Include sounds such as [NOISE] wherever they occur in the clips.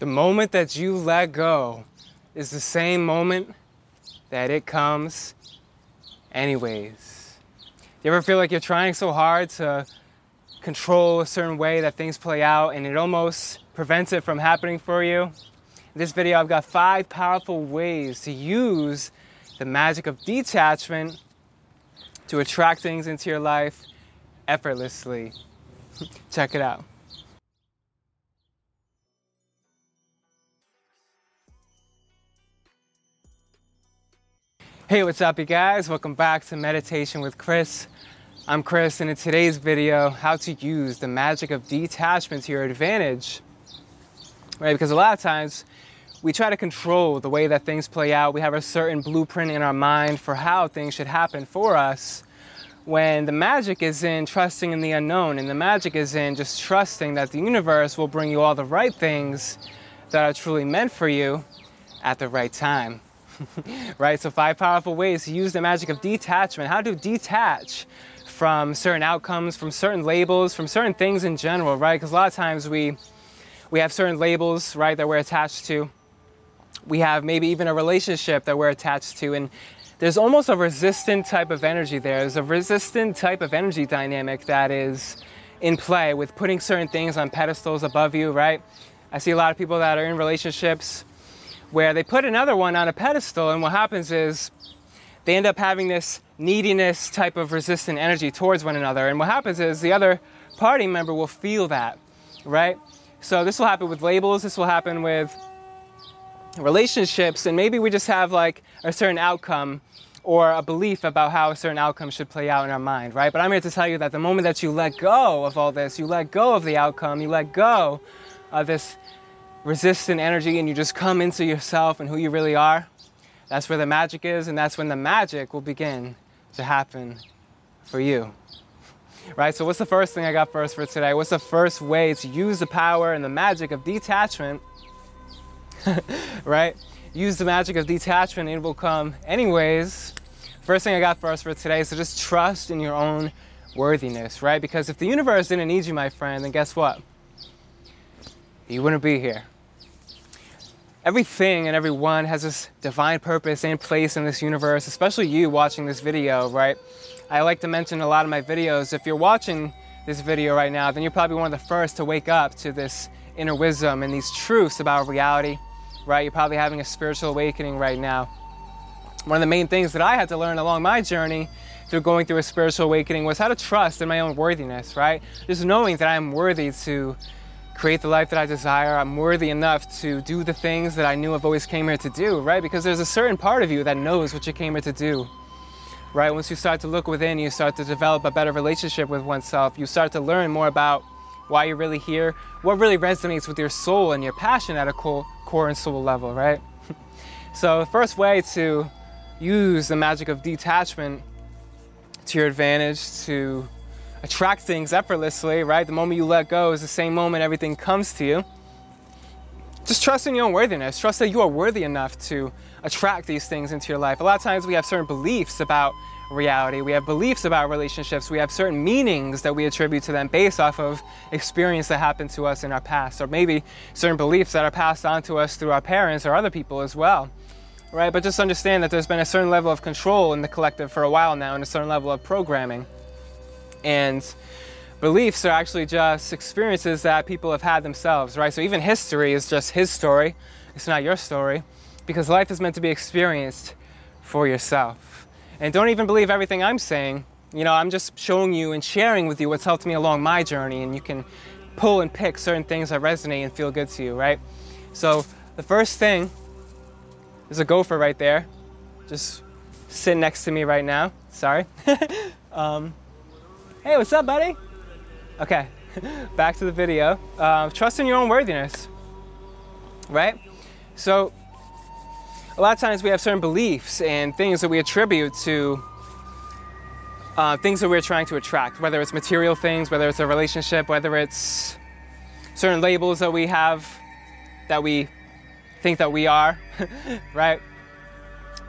The moment that you let go is the same moment that it comes anyways. You ever feel like you're trying so hard to control a certain way that things play out and it almost prevents it from happening for you? In this video, I've got five powerful ways to use the magic of detachment to attract things into your life effortlessly. [LAUGHS] Check it out. Hey, what's up, you guys? Welcome back to Meditation with Chris. I'm Chris, and in today's video, how to use the magic of detachment to your advantage. Right? Because a lot of times we try to control the way that things play out. We have a certain blueprint in our mind for how things should happen for us. When the magic is in trusting in the unknown, and the magic is in just trusting that the universe will bring you all the right things that are truly meant for you at the right time. [LAUGHS] right? So five powerful ways to use the magic of detachment. How to detach from certain outcomes, from certain labels, from certain things in general, right? Because a lot of times we we have certain labels, right, that we're attached to. We have maybe even a relationship that we're attached to, and there's almost a resistant type of energy there. There's a resistant type of energy dynamic that is in play with putting certain things on pedestals above you, right? I see a lot of people that are in relationships where they put another one on a pedestal, and what happens is they end up having this neediness type of resistant energy towards one another. And what happens is the other party member will feel that, right? So this will happen with labels, this will happen with relationships, and maybe we just have like a certain outcome or a belief about how a certain outcome should play out in our mind, right? But I'm here to tell you that the moment that you let go of all this, you let go of the outcome, you let go of this resistant energy and you just come into yourself and who you really are, that's where the magic is, and that's when the magic will begin to happen for you. Right? So, what's the first thing I got first for today? What's the first way to use the power and the magic of detachment? [LAUGHS] right? Use the magic of detachment, and it will come anyways. First thing I got us for today is to just trust in your own worthiness, right? Because if the universe didn't need you, my friend, then guess what? You wouldn't be here everything and everyone has this divine purpose and place in this universe, especially you watching this video, right? I like to mention a lot of my videos, if you're watching this video right now, then you're probably one of the first to wake up to this inner wisdom and these truths about reality, right? You're probably having a spiritual awakening right now. One of the main things that I had to learn along my journey through going through a spiritual awakening was how to trust in my own worthiness, right? Just knowing that I am worthy to create the life that I desire. I'm worthy enough to do the things that I knew I've always came here to do, right? Because there's a certain part of you that knows what you came here to do, right? Once you start to look within, you start to develop a better relationship with oneself. You start to learn more about why you're really here, what really resonates with your soul and your passion at a core, core and soul level, right? [LAUGHS] so the first way to use the magic of detachment to your advantage to attract things effortlessly, right? The moment you let go is the same moment everything comes to you. Just trust in your own worthiness. Trust that you are worthy enough to attract these things into your life. A lot of times we have certain beliefs about reality. We have beliefs about relationships. We have certain meanings that we attribute to them based off of experience that happened to us in our past, or maybe certain beliefs that are passed on to us through our parents or other people as well. Right? But just understand that there's been a certain level of control in the collective for a while now and a certain level of programming. And beliefs are actually just experiences that people have had themselves, right? So even history is just his story, it's not your story, because life is meant to be experienced for yourself. And don't even believe everything I'm saying. You know, I'm just showing you and sharing with you what's helped me along my journey, and you can pull and pick certain things that resonate and feel good to you, right? So the first thing is a gopher right there, just sitting next to me right now. Sorry. [LAUGHS] um, Hey, what's up, buddy? Okay, [LAUGHS] back to the video. Uh, trust in your own worthiness, right? So, a lot of times we have certain beliefs and things that we attribute to uh, things that we're trying to attract, whether it's material things, whether it's a relationship, whether it's certain labels that we have that we think that we are, [LAUGHS] right?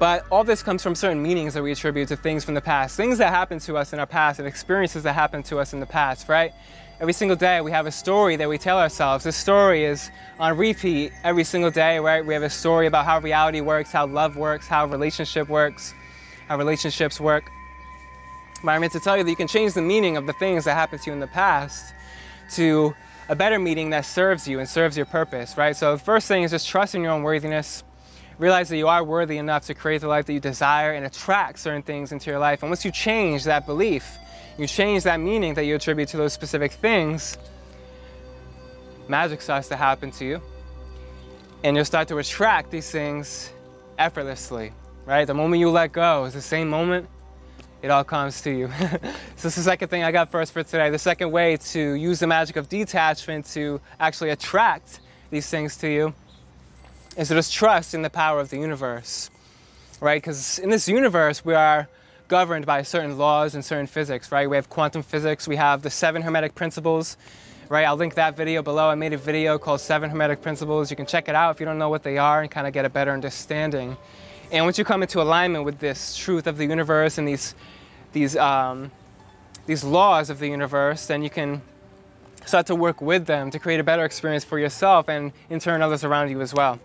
But all this comes from certain meanings that we attribute to things from the past, things that happened to us in our past, and experiences that happened to us in the past, right? Every single day we have a story that we tell ourselves. This story is on repeat every single day, right? We have a story about how reality works, how love works, how relationship works, how relationships work. But I'm here to tell you that you can change the meaning of the things that happened to you in the past to a better meaning that serves you and serves your purpose, right? So the first thing is just trust in your own worthiness. Realize that you are worthy enough to create the life that you desire and attract certain things into your life. And once you change that belief, you change that meaning that you attribute to those specific things, magic starts to happen to you. And you'll start to attract these things effortlessly, right? The moment you let go is the same moment it all comes to you. [LAUGHS] so this is the second thing I got first for today. The second way to use the magic of detachment to actually attract these things to you is to just trust in the power of the universe, right? Because in this universe, we are governed by certain laws and certain physics, right? We have quantum physics, we have the seven hermetic principles, right? I'll link that video below. I made a video called Seven Hermetic Principles. You can check it out if you don't know what they are and kind of get a better understanding. And once you come into alignment with this truth of the universe and these, these, um, these laws of the universe, then you can start to work with them to create a better experience for yourself and in turn others around you as well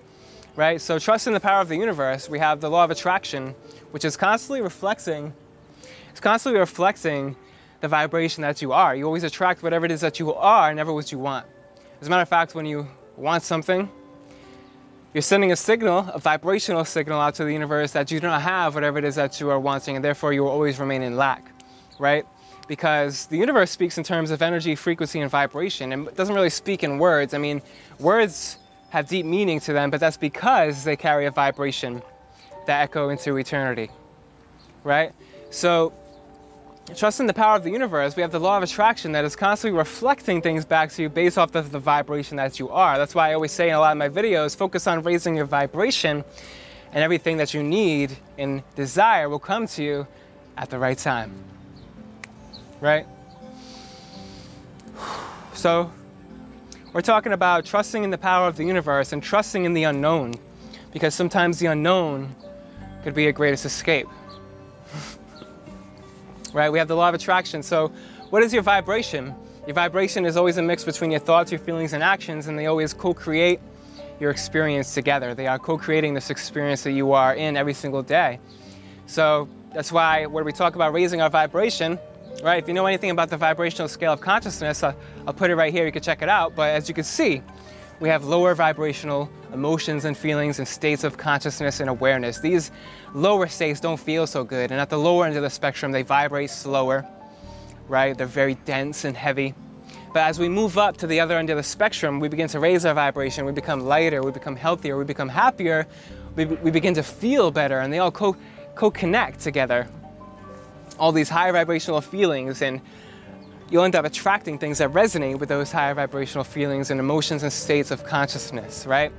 right? So trust in the power of the universe. We have the law of attraction, which is constantly reflecting, it's constantly reflecting the vibration that you are. You always attract whatever it is that you are, never what you want. As a matter of fact, when you want something, you're sending a signal, a vibrational signal out to the universe that you don't have whatever it is that you are wanting, and therefore you will always remain in lack, right? Because the universe speaks in terms of energy, frequency, and vibration, and it doesn't really speak in words. I mean, words have deep meaning to them, but that's because they carry a vibration that echo into eternity, right? So, trusting the power of the universe. We have the law of attraction that is constantly reflecting things back to you based off of the vibration that you are. That's why I always say in a lot of my videos, focus on raising your vibration, and everything that you need and desire will come to you at the right time, right? [SIGHS] So, we're talking about trusting in the power of the universe and trusting in the unknown, because sometimes the unknown could be your greatest escape. [LAUGHS] right? We have the law of attraction. So, what is your vibration? Your vibration is always a mix between your thoughts, your feelings, and actions, and they always co create your experience together. They are co creating this experience that you are in every single day. So, that's why when we talk about raising our vibration, right? If you know anything about the vibrational scale of consciousness, I'll, I'll put it right here, you can check it out. But as you can see, we have lower vibrational emotions and feelings and states of consciousness and awareness. These lower states don't feel so good. And at the lower end of the spectrum, they vibrate slower, right? They're very dense and heavy. But as we move up to the other end of the spectrum, we begin to raise our vibration. We become lighter, we become healthier, we become happier, we, we begin to feel better, and they all co, co-connect together all these high vibrational feelings and you'll end up attracting things that resonate with those higher vibrational feelings and emotions and states of consciousness, right?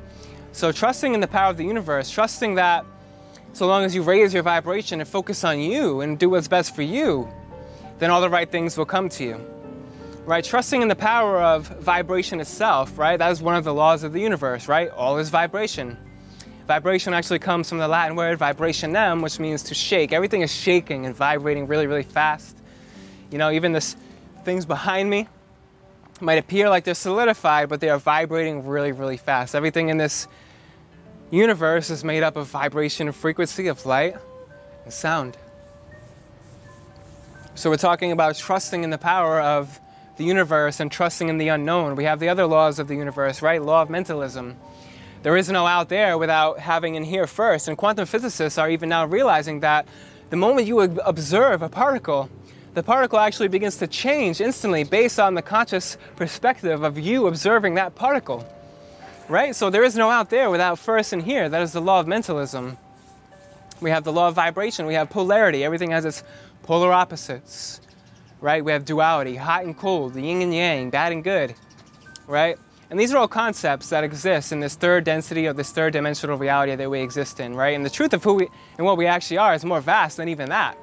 So trusting in the power of the universe, trusting that so long as you raise your vibration and focus on you and do what's best for you, then all the right things will come to you. Right? Trusting in the power of vibration itself, right? That is one of the laws of the universe, right? All is vibration. Vibration actually comes from the Latin word vibrationem, which means to shake. Everything is shaking and vibrating really, really fast. You know, even this things behind me might appear like they're solidified, but they are vibrating really, really fast. Everything in this universe is made up of vibration and frequency, of light and sound. So we're talking about trusting in the power of the universe and trusting in the unknown. We have the other laws of the universe, right? Law of mentalism. There is no out there without having in here first. And quantum physicists are even now realizing that the moment you observe a particle, the particle actually begins to change instantly based on the conscious perspective of you observing that particle. Right? So there is no out there without first in here. That is the law of mentalism. We have the law of vibration, we have polarity. Everything has its polar opposites. Right? We have duality, hot and cold, the yin and yang, bad and good. Right? And these are all concepts that exist in this third density of this third dimensional reality that we exist in, right? And the truth of who we and what we actually are is more vast than even that.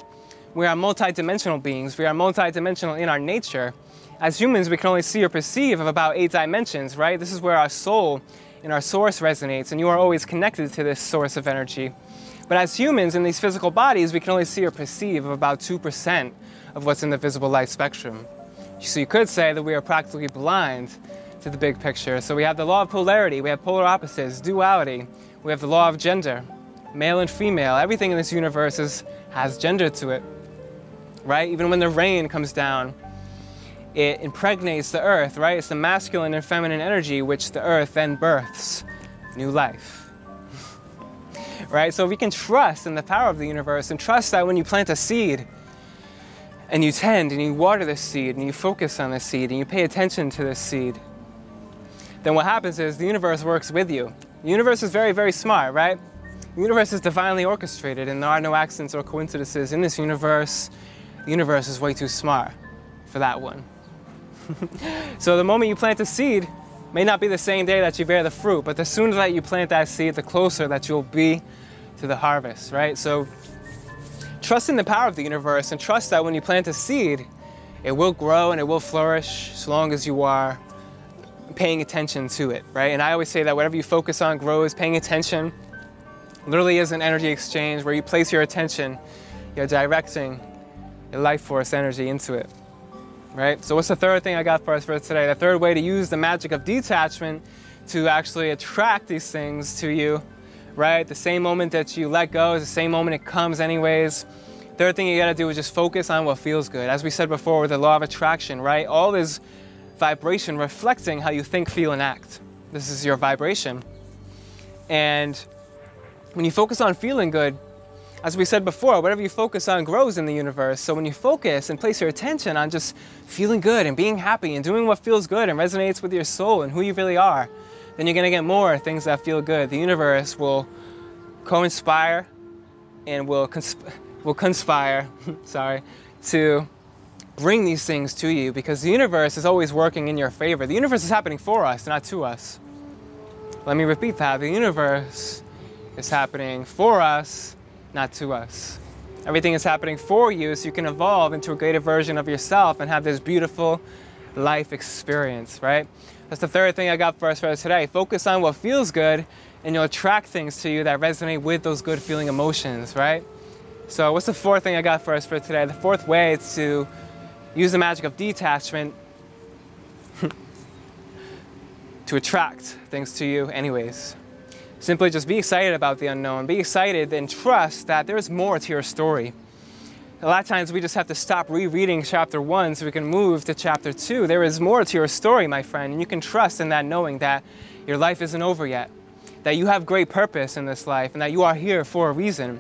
We are multidimensional beings. We are multidimensional in our nature. As humans, we can only see or perceive of about eight dimensions, right? This is where our soul and our source resonates, and you are always connected to this source of energy. But as humans in these physical bodies, we can only see or perceive of about 2% of what's in the visible light spectrum. So you could say that we are practically blind to the big picture. So we have the law of polarity, we have polar opposites, duality, we have the law of gender, male and female. Everything in this universe is, has gender to it, right? Even when the rain comes down, it impregnates the earth, right? It's the masculine and feminine energy which the earth then births new life. [LAUGHS] right? So we can trust in the power of the universe and trust that when you plant a seed and you tend and you water the seed and you focus on the seed and you pay attention to the seed, then what happens is the universe works with you. The universe is very, very smart, right? The universe is divinely orchestrated and there are no accidents or coincidences in this universe. The universe is way too smart for that one. [LAUGHS] so the moment you plant a seed may not be the same day that you bear the fruit, but the sooner that you plant that seed, the closer that you'll be to the harvest, right? So trust in the power of the universe and trust that when you plant a seed, it will grow and it will flourish as long as you are paying attention to it, right? And I always say that whatever you focus on grows, paying attention literally is an energy exchange where you place your attention, you're directing your life force energy into it right? So what's the third thing I got for us for today? The third way to use the magic of detachment to actually attract these things to you, right? The same moment that you let go is the same moment it comes anyways. Third thing you gotta do is just focus on what feels good. As we said before with the law of attraction, right? All is vibration reflecting how you think, feel, and act. This is your vibration. And when you focus on feeling good, as we said before, whatever you focus on grows in the universe. So when you focus and place your attention on just feeling good and being happy and doing what feels good and resonates with your soul and who you really are, then you're going to get more things that feel good. The universe will co-inspire and will, consp- will conspire, [LAUGHS] sorry, to bring these things to you because the universe is always working in your favor. The universe is happening for us, not to us. Let me repeat that. The universe is happening for us, not to us. Everything is happening for you so you can evolve into a greater version of yourself and have this beautiful life experience, right? That's the third thing I got for us for today. Focus on what feels good and you'll attract things to you that resonate with those good feeling emotions, right? So what's the fourth thing I got for us for today? The fourth way is to use the magic of detachment [LAUGHS] to attract things to you anyways. Simply just be excited about the unknown. Be excited and trust that there's more to your story. A lot of times we just have to stop rereading chapter one so we can move to chapter two. There is more to your story, my friend, and you can trust in that knowing that your life isn't over yet, that you have great purpose in this life, and that you are here for a reason.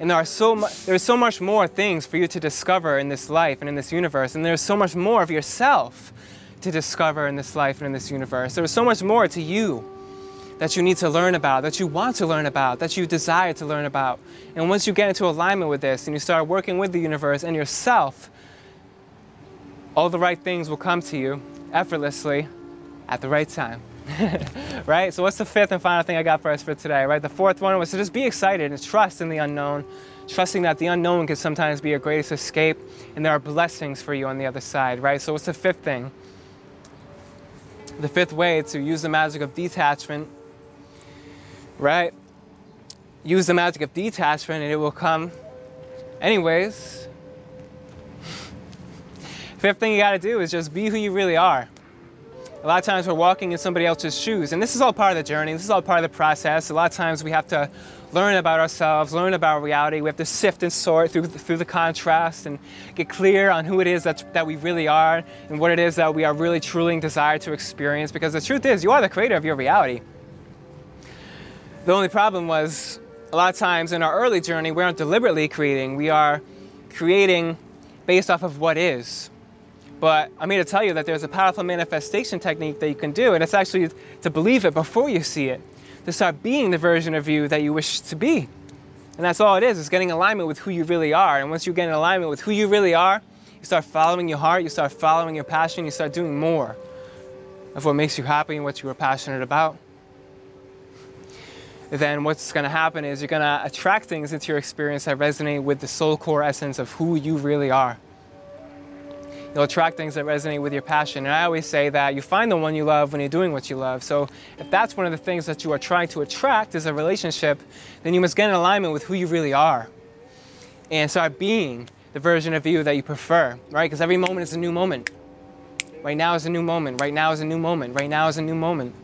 And there are so much, there's so much more things for you to discover in this life and in this universe, and there's so much more of yourself to discover in this life and in this universe. There's so much more to you that you need to learn about, that you want to learn about, that you desire to learn about. And once you get into alignment with this and you start working with the universe and yourself, all the right things will come to you effortlessly at the right time. [LAUGHS] right? So what's the fifth and final thing I got for us for today, right? The fourth one was to just be excited and trust in the unknown, trusting that the unknown can sometimes be your greatest escape and there are blessings for you on the other side, right? So what's the fifth thing? The fifth way to use the magic of detachment right? Use the magic of detachment and it will come anyways. Fifth thing you gotta do is just be who you really are. A lot of times we're walking in somebody else's shoes, and this is all part of the journey, this is all part of the process. A lot of times we have to learn about ourselves, learn about reality. We have to sift and sort through, through the contrast and get clear on who it is that, that we really are and what it is that we are really truly desire to experience. Because the truth is, you are the creator of your reality. The only problem was a lot of times in our early journey, we aren't deliberately creating. We are creating based off of what is. But I'm here to tell you that there's a powerful manifestation technique that you can do, and it's actually to believe it before you see it, to start being the version of you that you wish to be. And that's all it is, is getting alignment with who you really are. And once you get in alignment with who you really are, you start following your heart, you start following your passion, you start doing more of what makes you happy and what you are passionate about then what's going to happen is you're going to attract things into your experience that resonate with the soul core essence of who you really are. You'll attract things that resonate with your passion. And I always say that you find the one you love when you're doing what you love. So if that's one of the things that you are trying to attract is a relationship, then you must get in alignment with who you really are and start being the version of you that you prefer, right? Because every moment is a new moment. Right now is a new moment. Right now is a new moment. Right now is a new moment.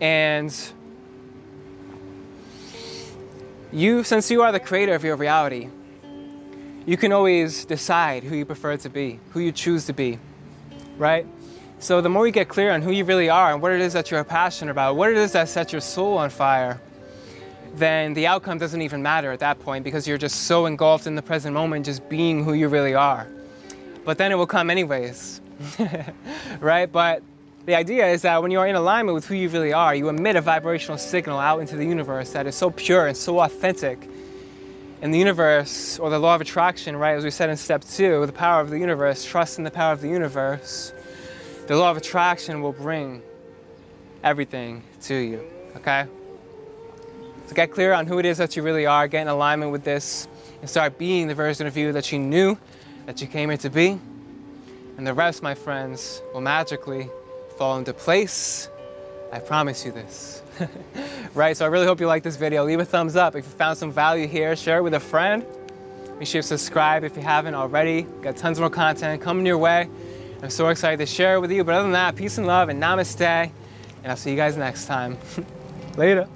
And you, since you are the creator of your reality, you can always decide who you prefer to be, who you choose to be, right? So the more you get clear on who you really are and what it is that you're passionate about, what it is that sets your soul on fire, then the outcome doesn't even matter at that point because you're just so engulfed in the present moment, just being who you really are. But then it will come anyways, [LAUGHS] right? But the idea is that when you are in alignment with who you really are, you emit a vibrational signal out into the universe that is so pure and so authentic. And the universe, or the law of attraction, right, as we said in step two, the power of the universe, trust in the power of the universe, the law of attraction will bring everything to you, okay? So get clear on who it is that you really are, get in alignment with this, and start being the version of you that you knew that you came here to be. And the rest, my friends, will magically fall into place. I promise you this. [LAUGHS] right, so I really hope you like this video. Leave a thumbs up if you found some value here. Share it with a friend. Make sure you subscribe if you haven't already. Got tons more content coming your way. I'm so excited to share it with you. But other than that, peace and love and namaste. And I'll see you guys next time. [LAUGHS] Later.